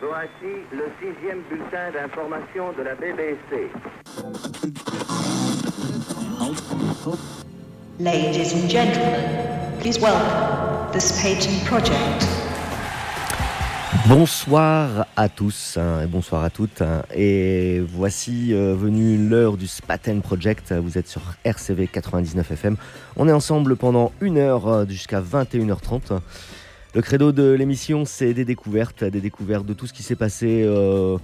Voici le sixième bulletin d'information de la BBC. Ladies and gentlemen, please welcome the Spaten Project. Bonsoir à tous hein, et bonsoir à toutes. hein, Et voici euh, venue l'heure du Spaten Project. Vous êtes sur RCV 99 FM. On est ensemble pendant une heure euh, jusqu'à 21h30. Le credo de l'émission, c'est des découvertes, des découvertes de tout ce qui s'est passé euh,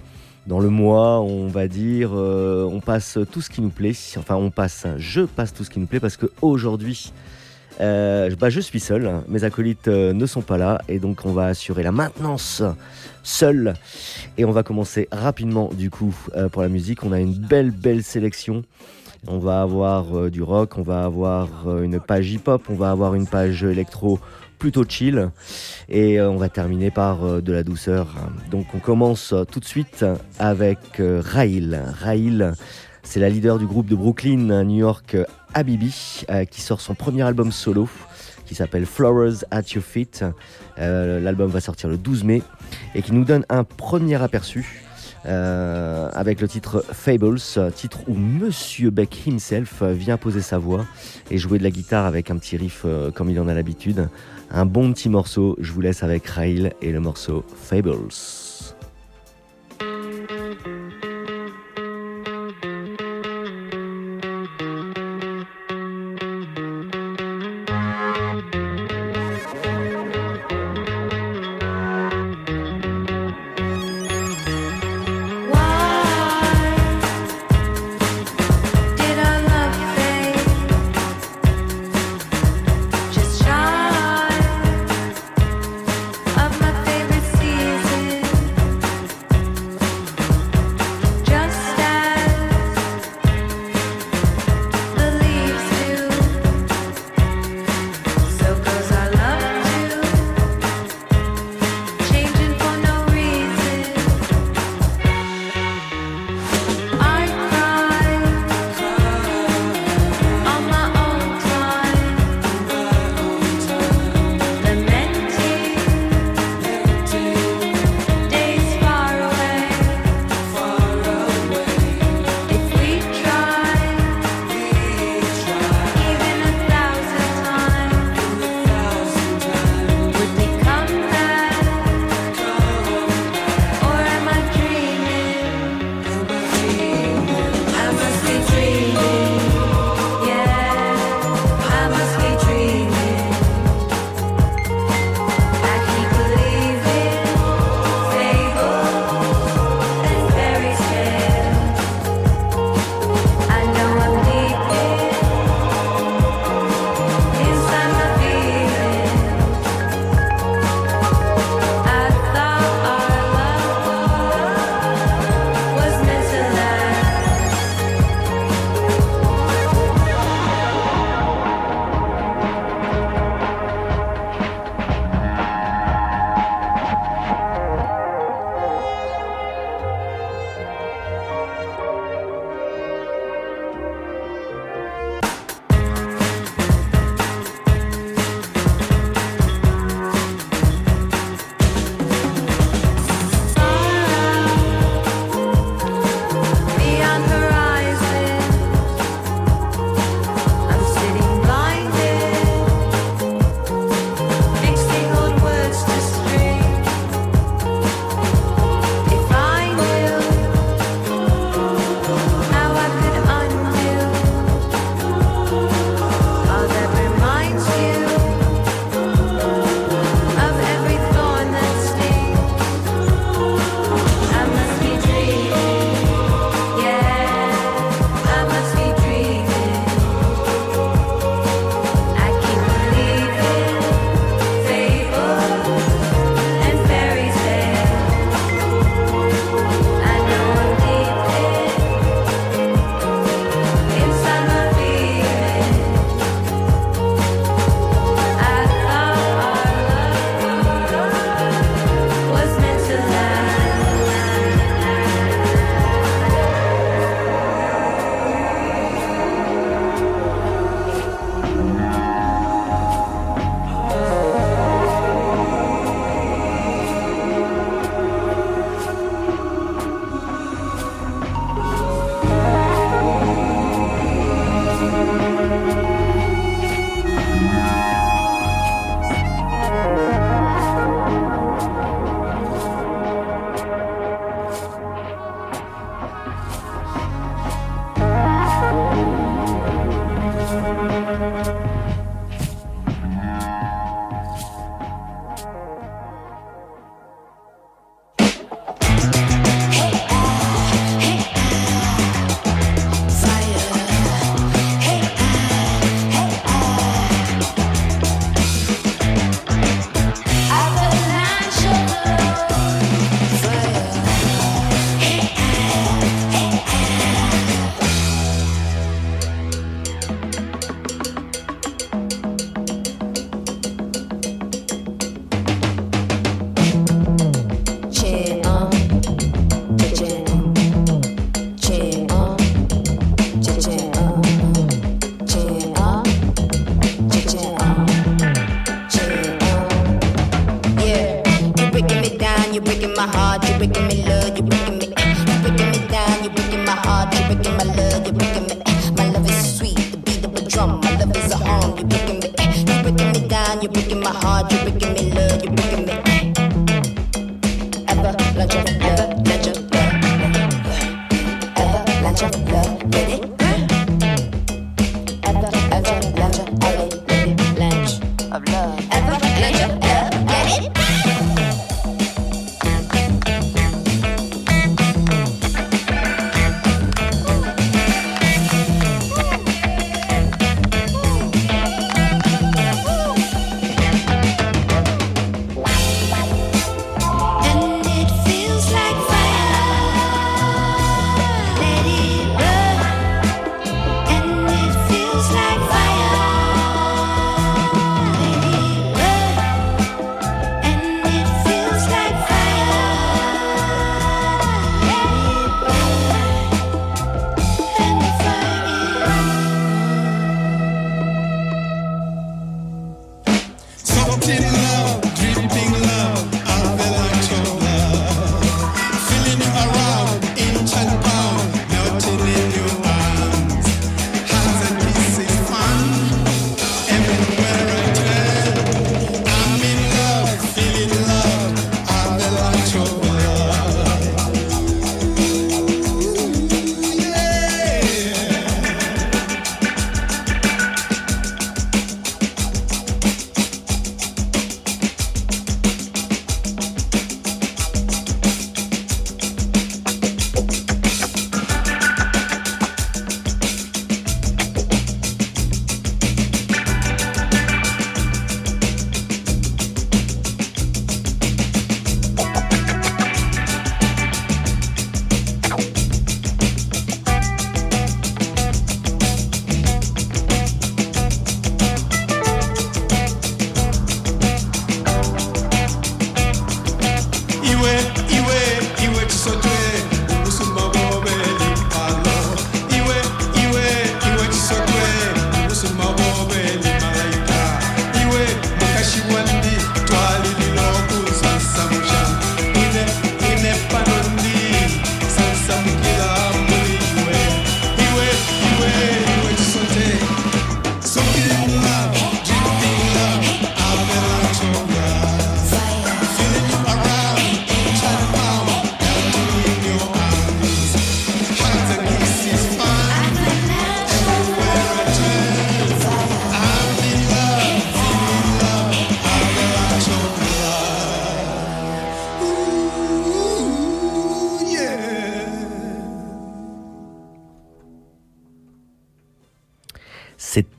dans le mois, on va dire. Euh, on passe tout ce qui nous plaît. Enfin, on passe, je passe tout ce qui nous plaît parce qu'aujourd'hui, euh, bah, je suis seul. Mes acolytes ne sont pas là et donc on va assurer la maintenance seul. Et on va commencer rapidement du coup pour la musique. On a une belle, belle sélection. On va avoir du rock, on va avoir une page hip-hop, on va avoir une page électro plutôt chill. Et euh, on va terminer par euh, de la douceur. Donc on commence euh, tout de suite avec Raïl. Raïl, c'est la leader du groupe de Brooklyn, New York, Habibi, qui sort son premier album solo qui s'appelle Flowers at Your Feet. L'album va sortir le 12 mai et qui nous donne un premier aperçu avec le titre Fables, titre où Monsieur Beck himself vient poser sa voix et jouer de la guitare avec un petit riff comme il en a l'habitude. Un bon petit morceau, je vous laisse avec Rail et le morceau Fables.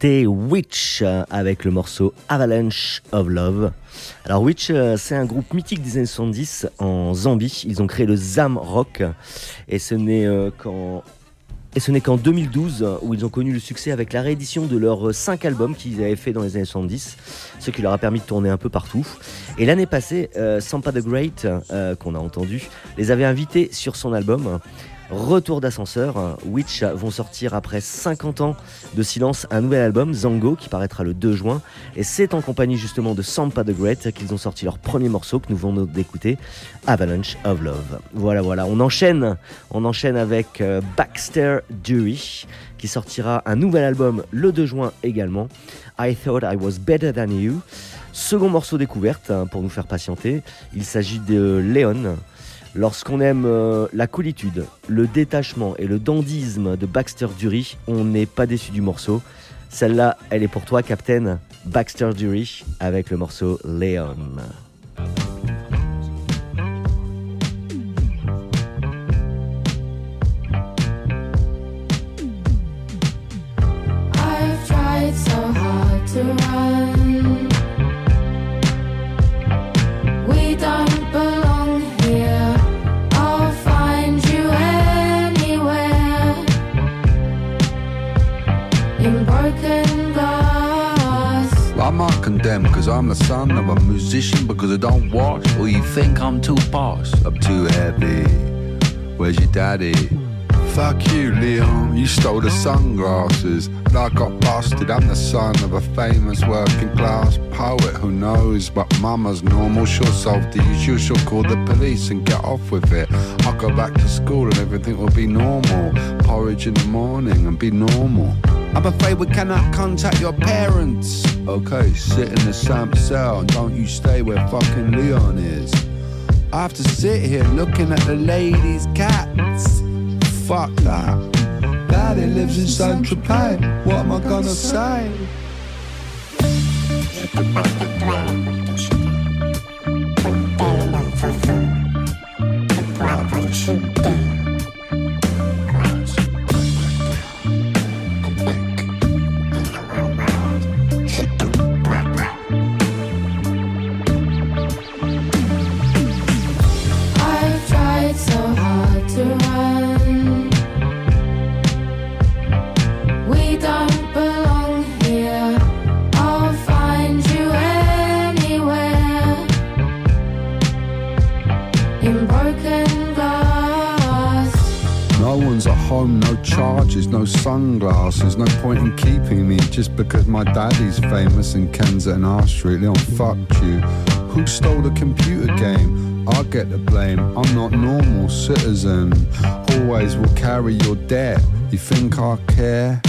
C'était Witch euh, avec le morceau Avalanche of Love. Alors Witch, euh, c'est un groupe mythique des années 70 en Zambie. Ils ont créé le Zam Rock et ce n'est euh, qu'en et ce n'est qu'en 2012 euh, où ils ont connu le succès avec la réédition de leurs 5 albums qu'ils avaient fait dans les années 70, ce qui leur a permis de tourner un peu partout. Et l'année passée, Sampa the Great, qu'on a entendu, les avait invités sur son album. Retour d'ascenseur, Witch vont sortir après 50 ans de silence un nouvel album, Zango, qui paraîtra le 2 juin. Et c'est en compagnie justement de Sampa the Great qu'ils ont sorti leur premier morceau que nous venons d'écouter, Avalanche of Love. Voilà, voilà, on enchaîne, on enchaîne avec euh, Baxter Dury, qui sortira un nouvel album le 2 juin également, I Thought I Was Better Than You. Second morceau découverte hein, pour nous faire patienter, il s'agit de Léon. Lorsqu'on aime euh, la coolitude, le détachement et le dandisme de Baxter Dury, on n'est pas déçu du morceau. Celle-là, elle est pour toi, Captain Baxter Dury, avec le morceau run. Because I'm the son of a musician because I don't wash. Or you think I'm too posh? I'm too heavy. Where's your daddy? Fuck you, Leon. You stole the sunglasses. And I got busted. I'm the son of a famous working class poet who knows but mama's normal. She'll solve the issue. She'll call the police and get off with it. I'll go back to school and everything will be normal. Porridge in the morning and be normal. I'm afraid we cannot contact your parents. Okay, sit in the Sam cell and don't you stay where fucking Leon is. I have to sit here looking at the ladies' cats. Fuck that. Daddy lives in Saint Tropez. What am I gonna say? Just because my daddy's famous in Kenza and R Street, fuck you. Who stole the computer game? I get the blame. I'm not normal citizen. Always will carry your debt. You think I care?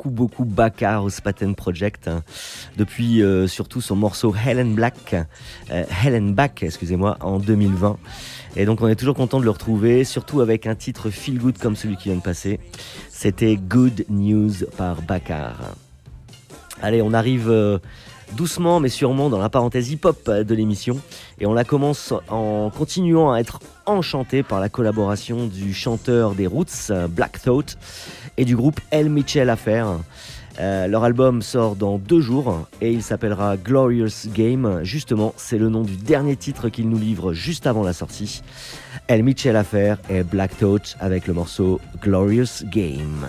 beaucoup, beaucoup Baka au Spaten Project. Hein. Depuis euh, surtout son morceau Helen Black, euh, Helen Back, excusez-moi, en 2020. Et donc on est toujours content de le retrouver, surtout avec un titre feel good comme celui qui vient de passer. C'était Good News par Bakar. Allez, on arrive euh, doucement mais sûrement dans la parenthèse hip-hop de l'émission. Et on la commence en continuant à être enchanté par la collaboration du chanteur des Roots, Black Thought, et du groupe El Mitchell Affair. Euh, leur album sort dans deux jours et il s'appellera Glorious Game. Justement, c'est le nom du dernier titre qu'ils nous livrent juste avant la sortie. El Mitchell Affair et Black Thought avec le morceau Glorious Game.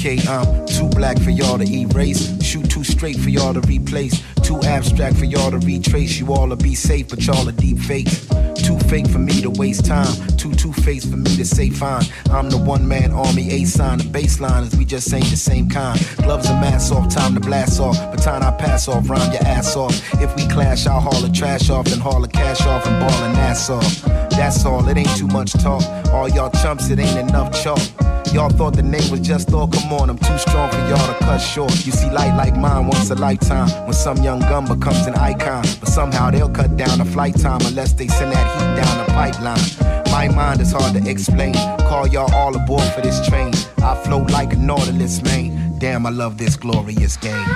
Okay, I'm too black for y'all to erase. Shoot too straight for y'all to replace. Too abstract for y'all to retrace. You all to be safe, but y'all are deep fake. Too fake for me to waste time. Too two faced for me to say fine. I'm the one man army, A sign. The baseline is we just ain't the same kind. Gloves and masks off, time to blast off. Baton I pass off, round your ass off. If we clash, I'll haul the trash off, then haul the cash off and ball an ass off. That's all, it ain't too much talk. All y'all chumps, it ain't enough chalk. Y'all thought the name was just all, come on, I'm too strong for y'all to cut short. You see, light like mine once a lifetime. When some young gun becomes an icon, but somehow they'll cut down the flight time unless they send that heat down the pipeline. My mind is hard to explain. Call y'all all aboard for this train. I float like a nautilus, man. Damn, I love this glorious game.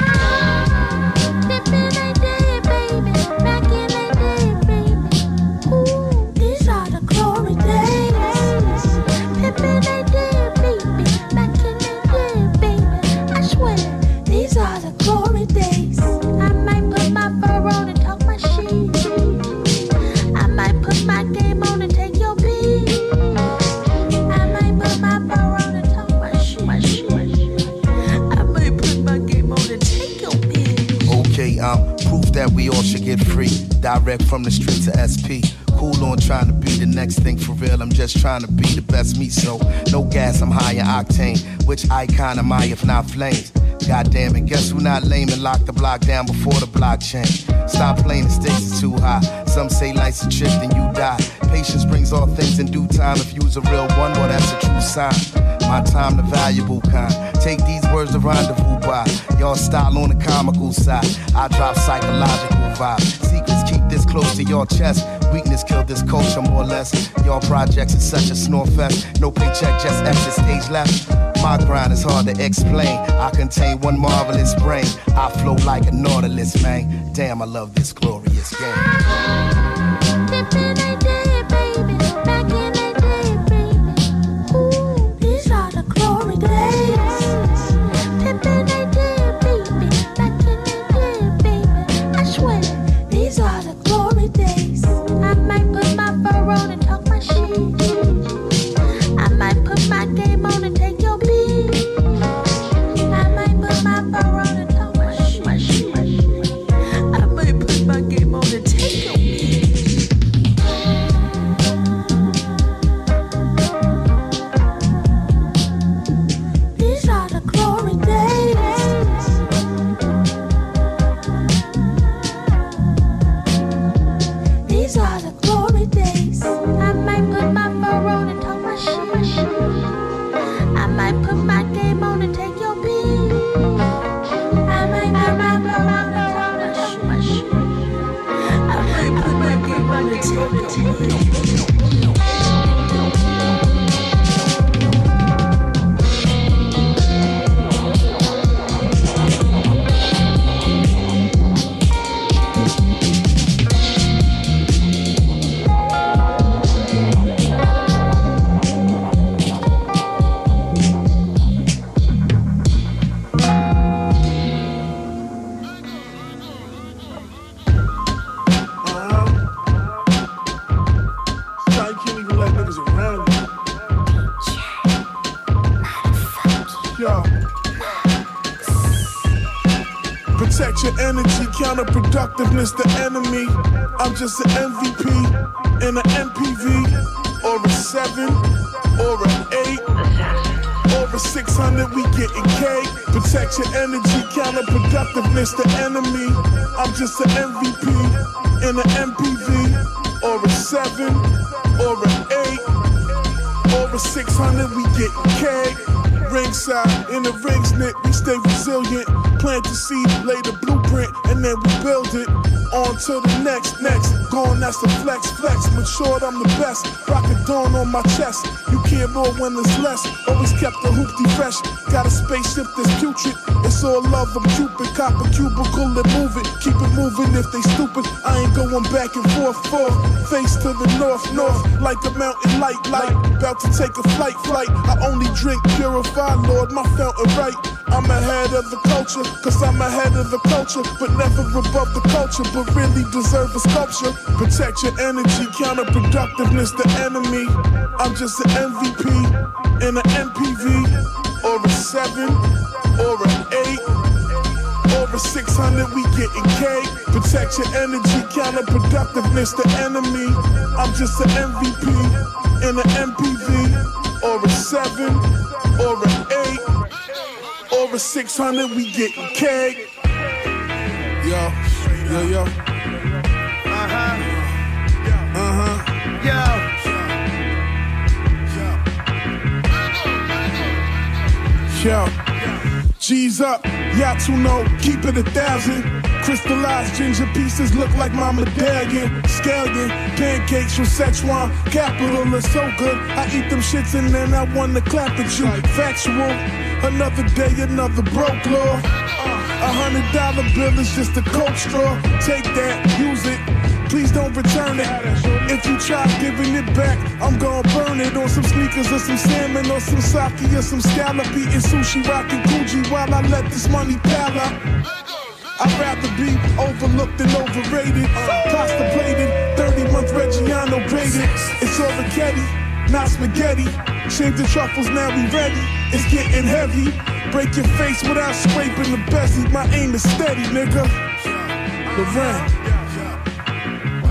That we all should get free. Direct from the street to SP. Cool on trying to be the next thing for real. I'm just trying to be the best me. So no gas, I'm higher octane. Which icon am I if not flames? God damn it, guess who not lame and lock the block down before the blockchain? Stop playing, the stakes is too high. Some say life's a trip, then you die. Patience brings all things in due time. If you's a real one, well, that's a true sign. My time, the valuable kind. Take these words to rendezvous by. Y'all style on the comical side. I drop psychological vibe. Secrets keep this close to your chest. Weakness killed this culture more or less. Y'all projects is such a snore fest. No paycheck, just extra stage left. My grind is hard to explain. I contain one marvelous brain. I flow like a nautilus, man. Damn, I love this glorious game. The enemy. I'm just an MVP in an MPV, or a 7, or an 8, or a 600, we getting K. Protect your energy, counterproductiveness, the enemy. I'm just an MVP in an MPV, or a seven, or an eight, a 600, we get cake. Ringside, in the rings knit, we stay resilient. Plant the seed, lay the blueprint, and then we build it. On to the next, next. Gone, that's the flex, flex. Matured, I'm the best. Rock a dawn on my chest. You can't roll when there's less. Always kept the hoopty fresh. Got a spaceship that's putrid. It's all love, I'm Cupid. Cop a cubicle and move it. Keep it moving if they stupid. I ain't going back and forth, forth. Face to the north, north. Like a mountain light, light. About to take a flight, flight. I only drink purified, Lord, my fountain right. I'm ahead of the culture, cause I'm ahead of the culture, but never above the culture, but really deserve a sculpture. Protect your energy, counterproductiveness, the enemy. I'm just an MVP in an MPV, or a 7, or an 8. Over 600, we getting cake. Protect your energy, counterproductiveness, the enemy. I'm just an MVP in an MPV, or a 7, or an 8. Over 600, we getting cake. Yo, yo, yo. Uh huh. Yo. G's up, y'all too know, keep it a thousand. Crystallized ginger pieces look like my medallion. Scallion, pancakes from Szechuan, capital is so good. I eat them shits and then I wanna clap at you. Factual, another day, another broke law. A hundred dollar bill is just a coke straw. Take that, use it. Please don't return it. If you try giving it back, I'm gonna burn it on some sneakers or some salmon or some sake or some scallop eating sushi, rocking Gucci while I let this money pile up. I'd rather be overlooked than overrated. Pasta plated, 30 month Reggiano baited. It's Richetti, not spaghetti. Shave the truffles, now we ready. It's getting heavy. Break your face without scraping the bestie. My aim is steady, nigga. Lorraine.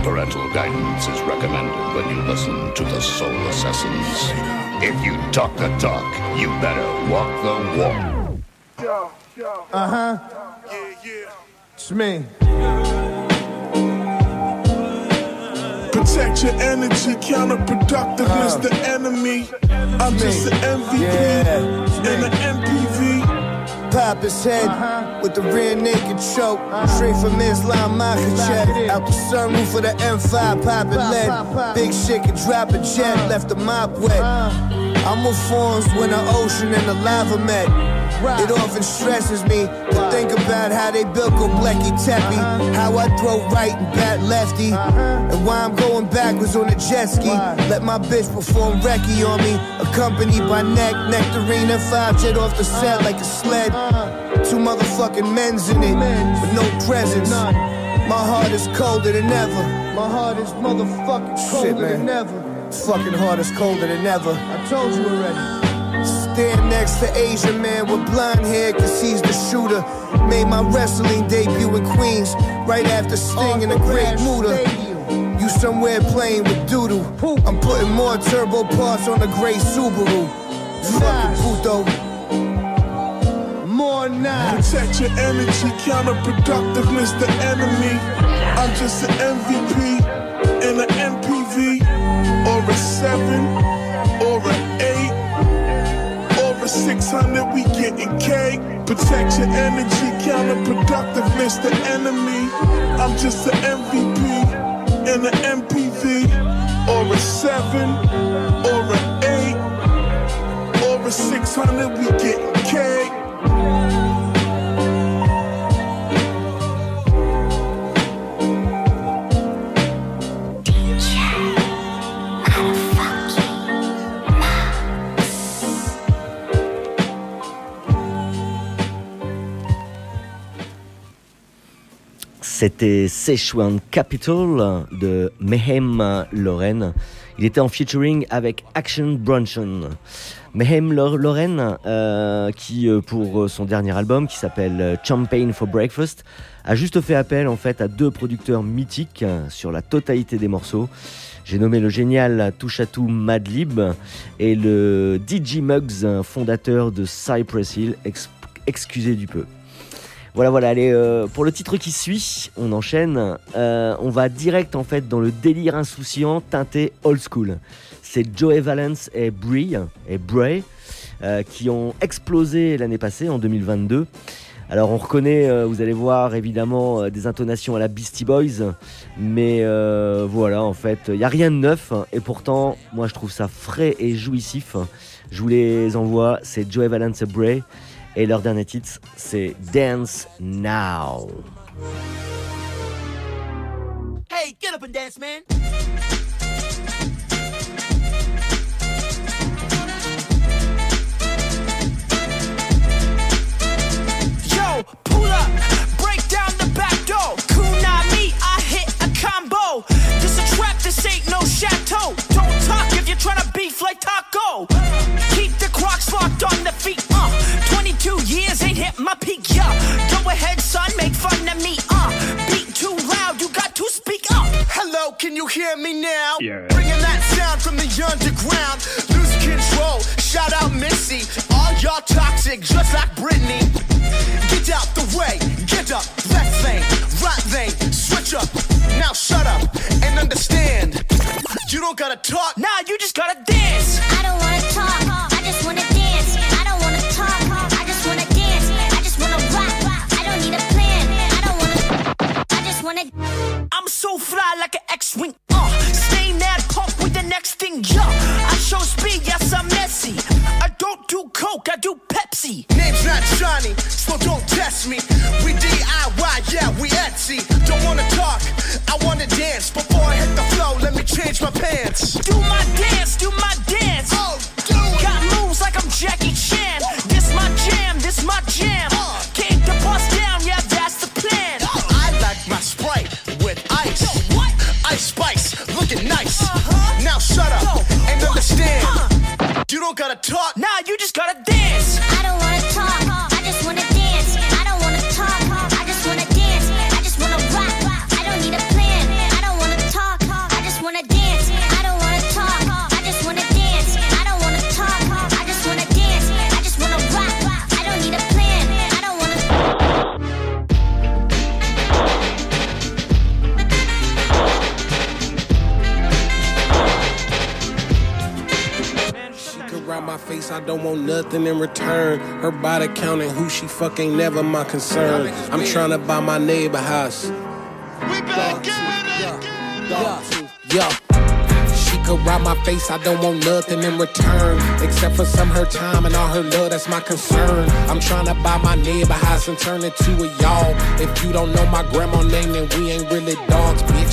Parental guidance is recommended when you listen to the Soul Assassins. If you talk the talk, you better walk the walk. Uh huh. It's me. Protect your energy, counterproductiveness, Uh. the enemy. I'm just an MVP in an MPV. Pop his head with the rear naked choke. Straight from Islam Makhachev. Out the sunroof of the M5, poppin' lead. Big shit can drop a jet, left the mop wet. I'm with forms when the ocean and the lava met. It often stresses me to think about how they built Göbekli Tepe. Uh-huh. How I throw right and bat lefty. Uh-huh. And why I'm going backwards on a jet ski. Let my bitch perform Recce on me. Accompanied by neck, nectarina, five jet off the set uh-huh. like a sled. Two motherfucking men's in it, with no presents. My heart is colder than ever. My heart is motherfucking colder than ever. Fucking heart is colder than ever. I told you already. Stand next to Asian man with blonde hair, cause he's the shooter. Made my wrestling debut in Queens, right after Sting in a Great Muta. You somewhere playing with doodle. I'm putting more turbo parts on the gray Subaru. Fucking puto. More now. Protect your energy, counterproductiveness, the enemy. I'm just an MVP in an MPV, or a 7, or an 8, or a 600, we getting cake. Protect your energy, counterproductiveness, the enemy. I'm just an MVP in an MPV, or a 7, or an 8, or a 600, we getting C'était Sichuan Capital de Mehem Loren. Il était en featuring avec Action Brunson. Mehem Lo- Loren, euh, qui euh, pour son dernier album qui s'appelle Champagne for Breakfast, a juste fait appel en fait à deux producteurs mythiques sur la totalité des morceaux. J'ai nommé le génial tout Madlib et le DJ Muggs, fondateur de Cypress Hill. Ex- excusez du peu. Voilà, voilà, allez, euh, pour le titre qui suit, on enchaîne. Euh, on va direct en fait dans le délire insouciant teinté old school. C'est Joey Valence et Bray euh, qui ont explosé l'année passée, en 2022. Alors on reconnaît, euh, vous allez voir évidemment des intonations à la Beastie Boys, mais voilà en fait, il n'y a rien de neuf et pourtant moi je trouve ça frais et jouissif. Je vous les envoie, c'est Joey Valence et Bray et leur dernier titre c'est Dance Now. Hey, get up and dance, man. Yo, pull up, break down the back door. I hit a combo. This a trap, this ain't no chateau. Don't talk if you're trying to beef like taco. Keep the crocs locked on the feet, 22 ain't hit my peak, yeah. Go ahead, son, make fun of me, uh. Beat too loud, you got to speak up. Hello, can you hear me now? Yeah. Bringing that sound from the underground. Lose control. Shout out Missy. All y'all toxic, just like Britney. Nothing in return. Her body counting who she fuck ain't never my concern. I'm trying to buy my neighbor house. We back Yeah. She could ride my face, I don't want nothing in return. Except for some her time and all her love, that's my concern. I'm trying to buy my neighbor house and turn it to a y'all. If you don't know my grandma name, then we ain't really dogs, bitch.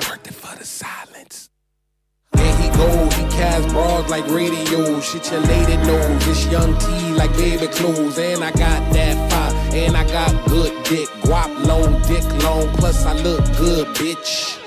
There he cast broads like radio. Shit your lady knows. This young T like baby clothes. And I got that fire. And I got good dick. Guap long, dick long. Plus I look good, bitch.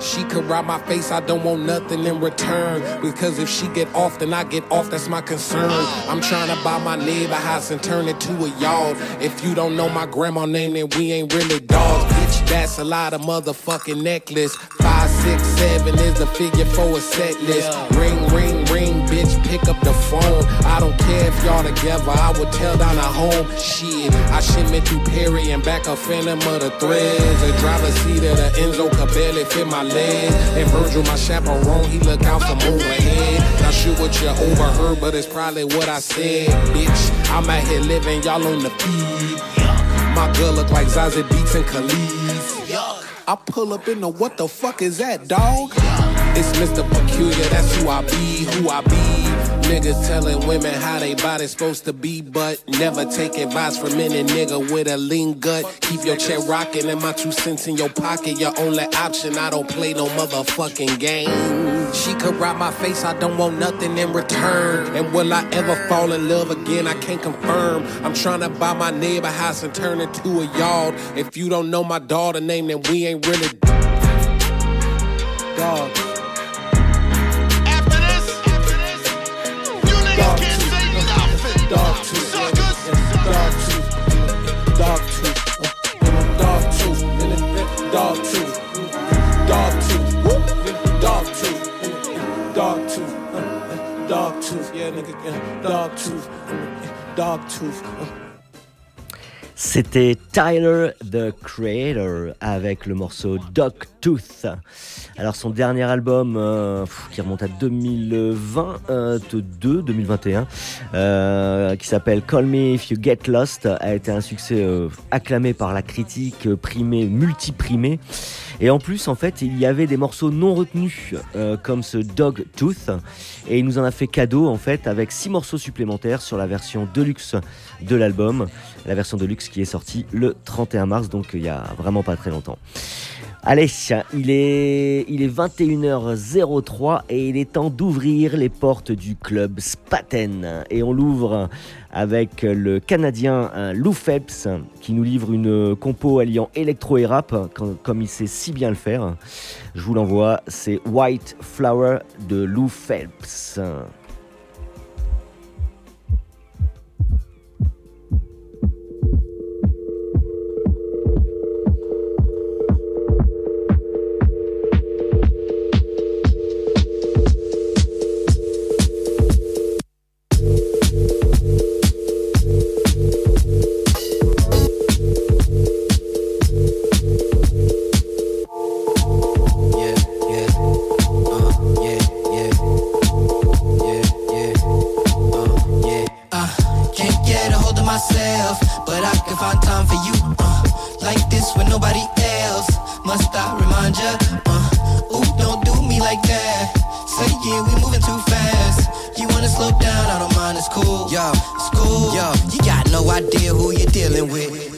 She could ride my face, I don't want nothing in return. Because if she get off, then I get off, that's my concern. I'm trying to buy my neighbor house and turn it to a yard. If you don't know my grandma name, then we ain't really dogs. That's a lot of motherfucking necklace. Five, six, seven is the figure for a set list. Ring, ring, ring, bitch, pick up the phone. I don't care if y'all together, I would tell down a home. Shit, I shipment through Perry and back a phantom of the threads. The driver's seat of the Enzo could barely fit my leg. And Virgil, my chaperone, he look out from overhead. Not sure what you overheard, but it's probably what I said. Bitch, I'm out here living, y'all on the feed. My girl look like Zazie Beetz and Khalees. I pull up in the what the fuck is that, dog? It's Mr. Peculiar, that's who I be, who I be. Niggas telling women how they body supposed to be, but never take advice from any nigga with a lean gut. Keep your chair rocking and my two cents in your pocket. Your only option, I don't play no motherfucking game. She could ride my face, I don't want nothing in return. And will I ever fall in love again? I can't confirm. I'm trying to buy my neighbor house and turn it to a yard. If you don't know my daughter name, then we ain't really dogs. Dog tooth, dog tooth, dog tooth, uh, dog tooth, dog tooth, dog tooth, dog tooth, dog tooth, uh, dog tooth, yeah, nigga, dog tooth, uh, dog tooth. C'était Tyler the Creator avec le morceau Dog Tooth. Alors son dernier album euh, qui remonte à 2022, 2021, euh, qui s'appelle Call Me If You Get Lost, a été un succès euh, acclamé par la critique, primé, multiprimé. Et en plus, en fait, il y avait des morceaux non retenus, comme ce Dog Tooth, et il nous en a fait cadeau en fait avec six morceaux supplémentaires sur la version deluxe de l'album, la version deluxe qui est sortie le 31 mars, donc il y a vraiment pas très longtemps. Allez, il est, il est 21h03 et il est temps d'ouvrir les portes du club Spaten. Et on l'ouvre avec le Canadien euh, Lou Phelps qui nous livre une compo alliant électro et rap comme il sait si bien le faire. Je vous l'envoie, c'est White Flower de Lou Phelps.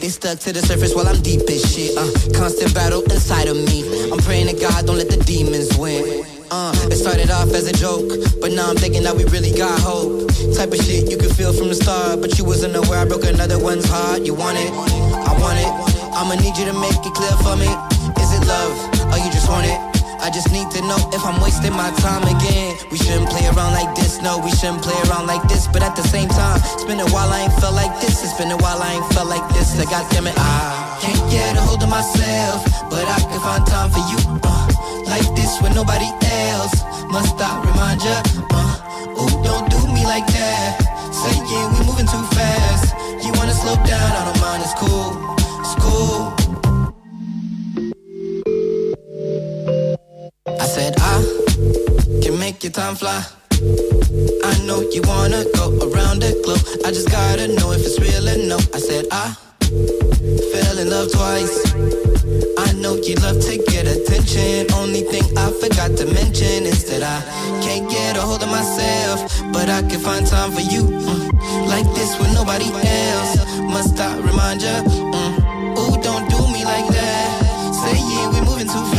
They stuck to the surface while I'm deep as shit. Uh, constant battle inside of me. I'm praying to God, don't let the demons win. Uh, it started off as a joke, but now I'm thinking that we really got hope. Type of shit you could feel from the start, but you wasn't aware I broke another one's heart. You want it, I want it. I'ma need you to make it clear for me. Is it love, or you just want it? I just need to know if I'm wasting my time again. We shouldn't play around like this, no, we shouldn't play around like this. But at the same time, it's been a while I ain't felt like this. It's been a while I ain't felt like this. So goddamn it, I can't get a hold of myself, but I can find time for you. Uh, like this with nobody else. Must I remind ya? Uh, ooh, don't do me like that. Say yeah, we moving too fast. You wanna slow down? I don't mind. It's cool. It's cool. Said I can make your time fly. I know you wanna go around the globe. I just gotta know if it's real or no. I said I fell in love twice. I know you love to get attention. Only thing I forgot to mention is that I can't get a hold of myself, but I can find time for you. Mm. Like this with nobody else. Must I remind ya? Mm. Ooh, don't do me like that. Say yeah, we moving too fast.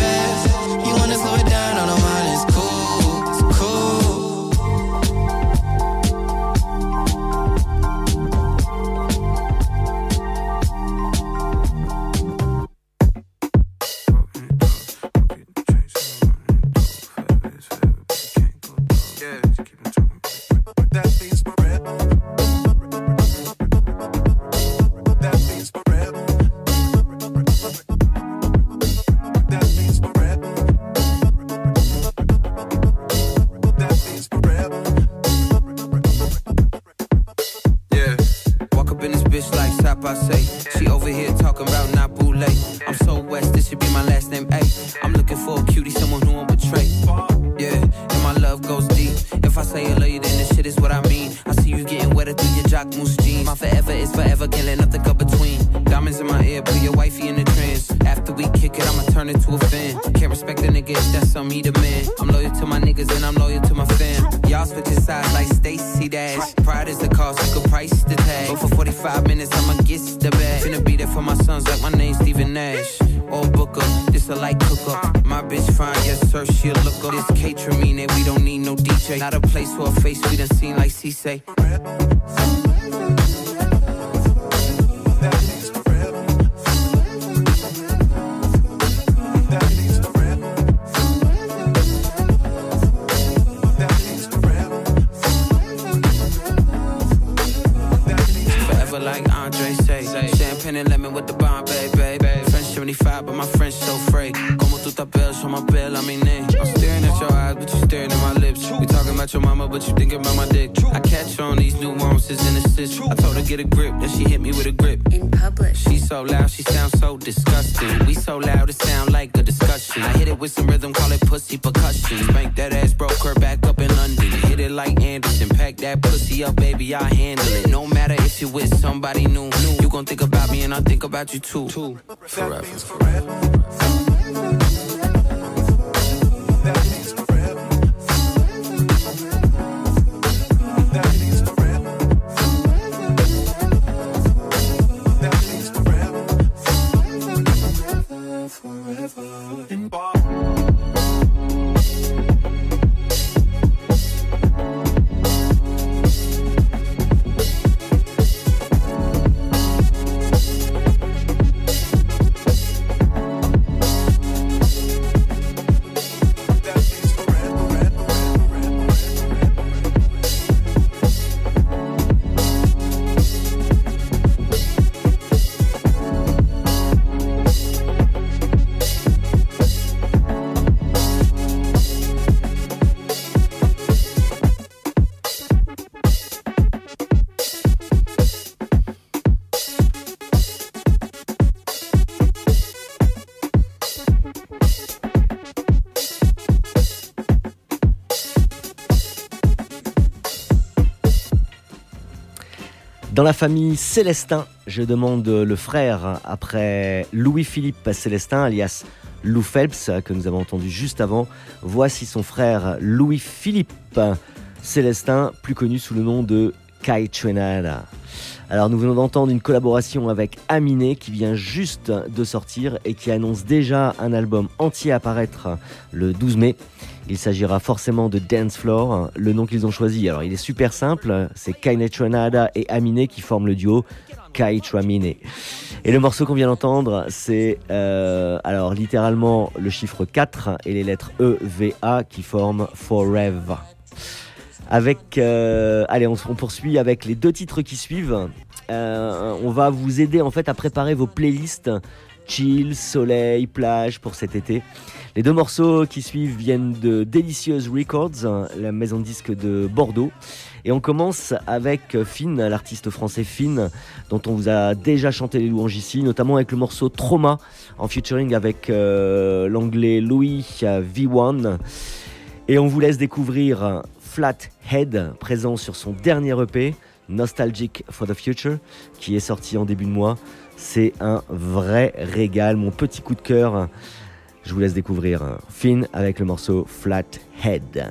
I say. She over here talking about not boule. I'm so west, this should be my last name. A. I'm looking for a cutie, someone who won't betray. Yeah, and my love goes deep. If I say I love you, then this shit is what I mean. I see you getting wetter through your jock moose jeans. My forever is forever, can't let nothing come between. Diamonds in my ear, put your wifey in the trance. After we kick it, I'ma turn into a fan. Can't respect a nigga that's on me, the man. I'm loyal to my niggas and I'm loyal to my fam. Y'all switching sides like Stacey Dash. Pride is the cost, you could price the tag. But for 45 minutes, I'ma sons like my name's Stephen Nash. Or Booker, this a light cooker. My bitch fine, yes sir, she'll look looker. This that we don't need no DJ. Not a place for a face we done seen like C your mama, but you thinking about my dick. I catch on these nuances and assists. I told her get a grip, then she hit me with a grip. In public. She so loud, she sounds so disgusting. We so loud, it sound like a discussion. I hit it with some rhythm, call it pussy percussion. Spank that ass, broke her back up in London. Hit it like Anderson, pack that pussy up, baby, I handle it. No matter if you with somebody new, new. you gon' think about me and I think about you too. Forever. Dans la famille Célestin, je demande le frère après Louis-Philippe Célestin, alias Lou Phelps, que nous avons entendu juste avant. Voici son frère Louis-Philippe Célestin, plus connu sous le nom de Kai Trinada. Alors nous venons d'entendre une collaboration avec Aminé qui vient juste de sortir et qui annonce déjà un album entier à paraître le 12 mai. Il s'agira forcément de Dance Floor, le nom qu'ils ont choisi. Alors il est super simple, c'est Kai Trinada et Aminé qui forment le duo Kai Tramine. Et le morceau qu'on vient d'entendre, c'est euh, alors littéralement le chiffre 4 et les lettres E, V, A qui forment Forever. Avec, euh, allez, on, poursuit avec les deux titres qui suivent. Euh, on va vous aider en fait à préparer vos playlists chill, soleil, plage pour cet été. Les deux morceaux qui suivent viennent de Delicious Records, la maison de disques de Bordeaux. Et on commence avec Finn, l'artiste français Finn, dont on vous a déjà chanté les louanges ici, notamment avec le morceau Trauma, en featuring avec euh, l'anglais Louis V1. Et on vous laisse découvrir Flathead, présent sur son dernier EP, Nostalgic for the Future, qui est sorti en début de mois. C'est un vrai régal, mon petit coup de cœur. Je vous laisse découvrir Finn avec le morceau Flathead.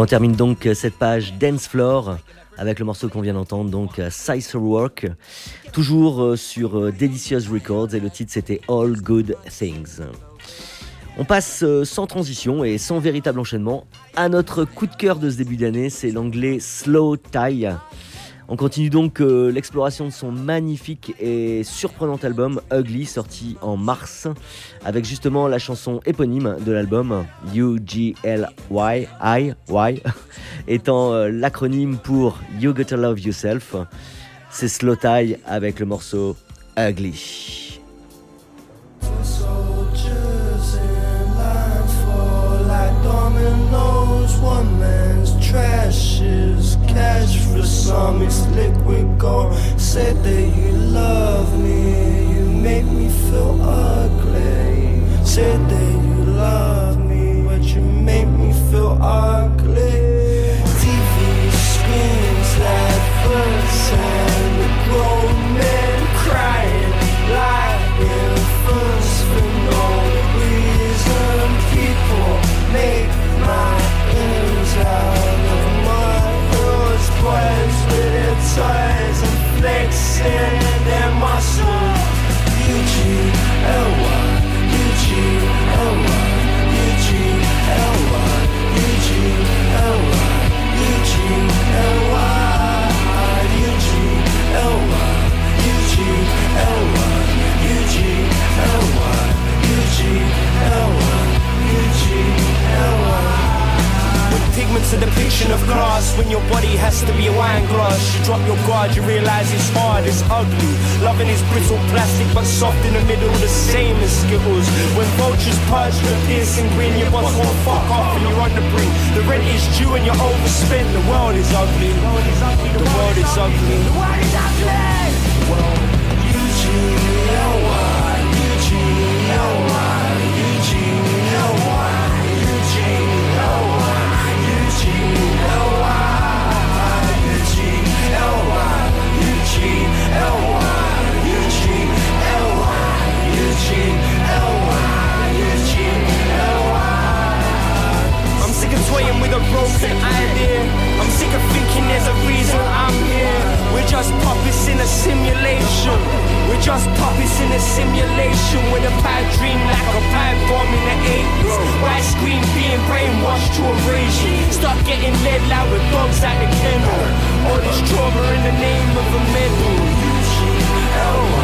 On termine donc cette page Dance Floor avec le morceau qu'on vient d'entendre, donc Sizer Work, toujours euh, sur euh, Delicious Records et le titre c'était All Good Things. On passe euh, sans transition et sans véritable enchaînement à notre coup de cœur de ce début d'année, c'est l'anglais Slow Tie. On continue donc euh, l'exploration de son magnifique et surprenant album Ugly, sorti en mars, avec justement la chanson éponyme de l'album U-G-L-Y, I, Y, étant euh, l'acronyme pour You Gotta Love Yourself. C'est Slow Tie avec le morceau Ugly. cash for some, it's liquid gold. Said that you love me, you make me feel ugly. Said that you love me, but you make me feel ugly. TV screens like birds and the grown men crying, like infants for no reason. People make toys and flexing their muscles. U-G-L-Y, U-G-L-Y, U-G-L-Y, U-G-L-Y, U-G-L-Y, U-G-L-Y, U-G-L-Y, U-G-L-Y, U-G-L-Y. When your body has to be a wine glass. You drop your guard, you realize it's hard, it's ugly. Loving is brittle plastic, but soft in the middle, the same as Skittles. When vultures purge the piercing grin, your boss won't fuck off and you're on the brink. The rent is due and you're overspent. The world is ugly. The world is ugly. The world is ugly. The world is ugly. Just puppets in a simulation with a bad dream like a pipe bomb in the 80s. White screen being brainwashed to a erasure. Start getting led loud with dogs at the kennel. All this trauma in the name of a medal.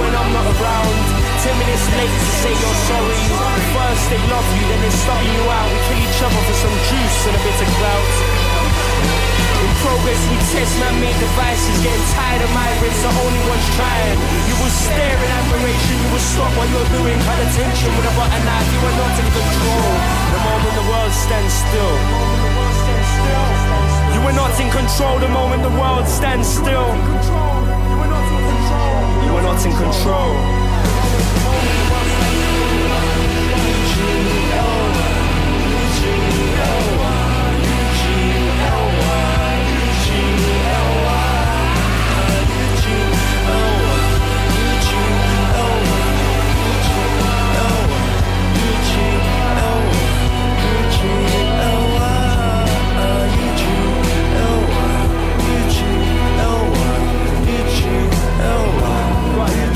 When I'm not around. Ten minutes late to say you're sorry. First they love you, then they stubbing you out. We kill each other for some juice and a bit of clout. In progress, we test man-made devices. Getting tired of migrants, the only ones trying. You will stare in admiration, you will stop what you're doing. Cut attention with a butter knife, you are not in control. The moment the world stands still. You are not in control the moment the world stands still. Are not in control.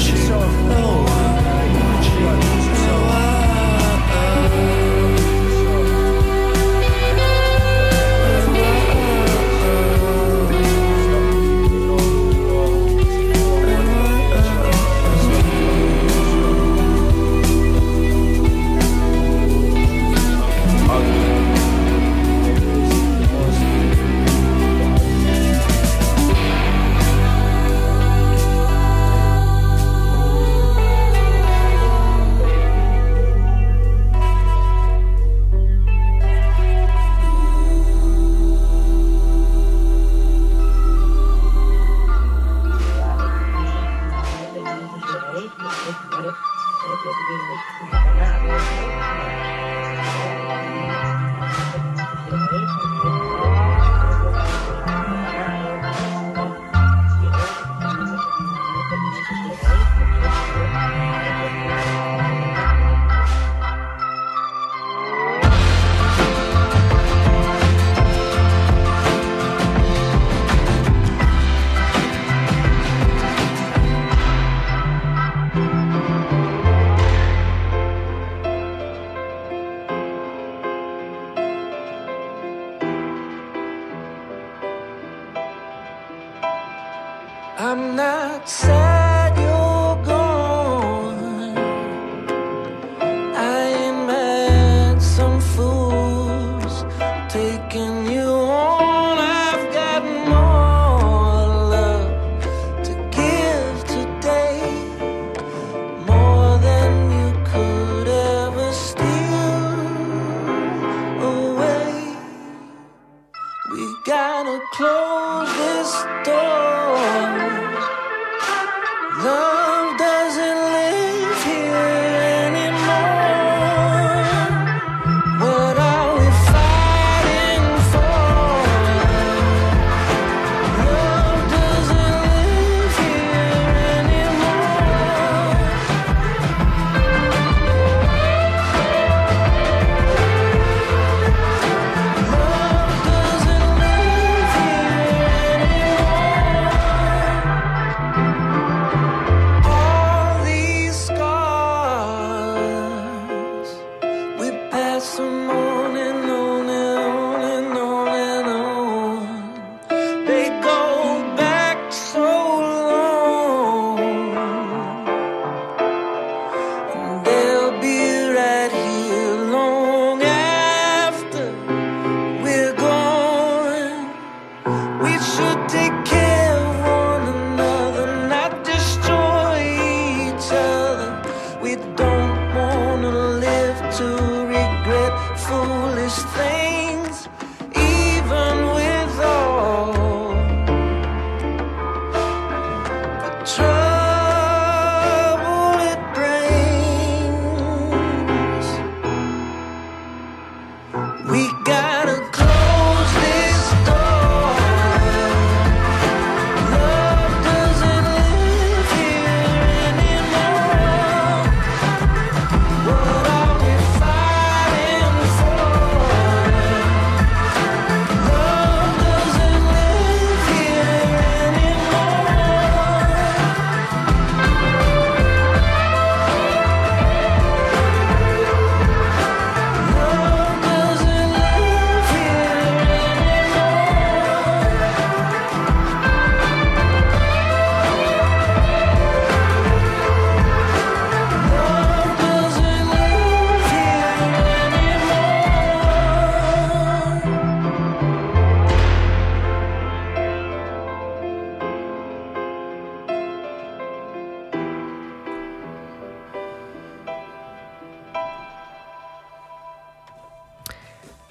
Don't you?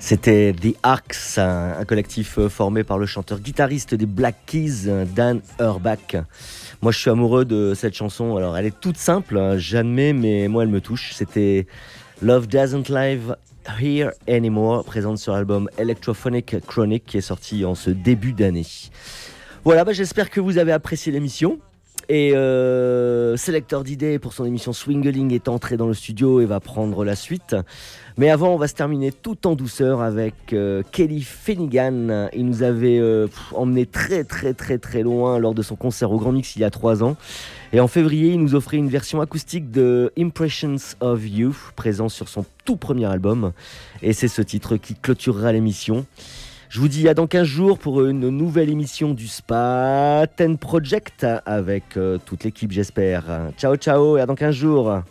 C'était The Arcs, un, collectif euh, formé par le chanteur-guitariste des Black Keys, euh, Dan Urbach. Moi, je suis amoureux de cette chanson. Alors, elle est toute simple, hein, j'admets, mais moi, elle me touche. C'était Love Doesn't Live Here Anymore, présente sur l'album Electrophonic Chronic, qui est sorti en ce début d'année. Voilà, bah, j'espère que vous avez apprécié l'émission. Et euh, Sélecteur d'idées pour son émission Swingling est entré dans le studio et va prendre la suite. Mais avant, on va se terminer tout en douceur avec euh, Kelly Finnegan. Il nous avait euh, emmené très très très très loin lors de son concert au Grand Mix il y a trois ans. Et en février, il nous offrait une version acoustique de Impressions of You, présent sur son tout premier album. Et c'est ce titre qui clôturera l'émission. Je vous dis à dans 15 jours pour une nouvelle émission du Spa Ten Project avec euh, toute l'équipe, j'espère. Ciao, ciao et à dans 15 jours.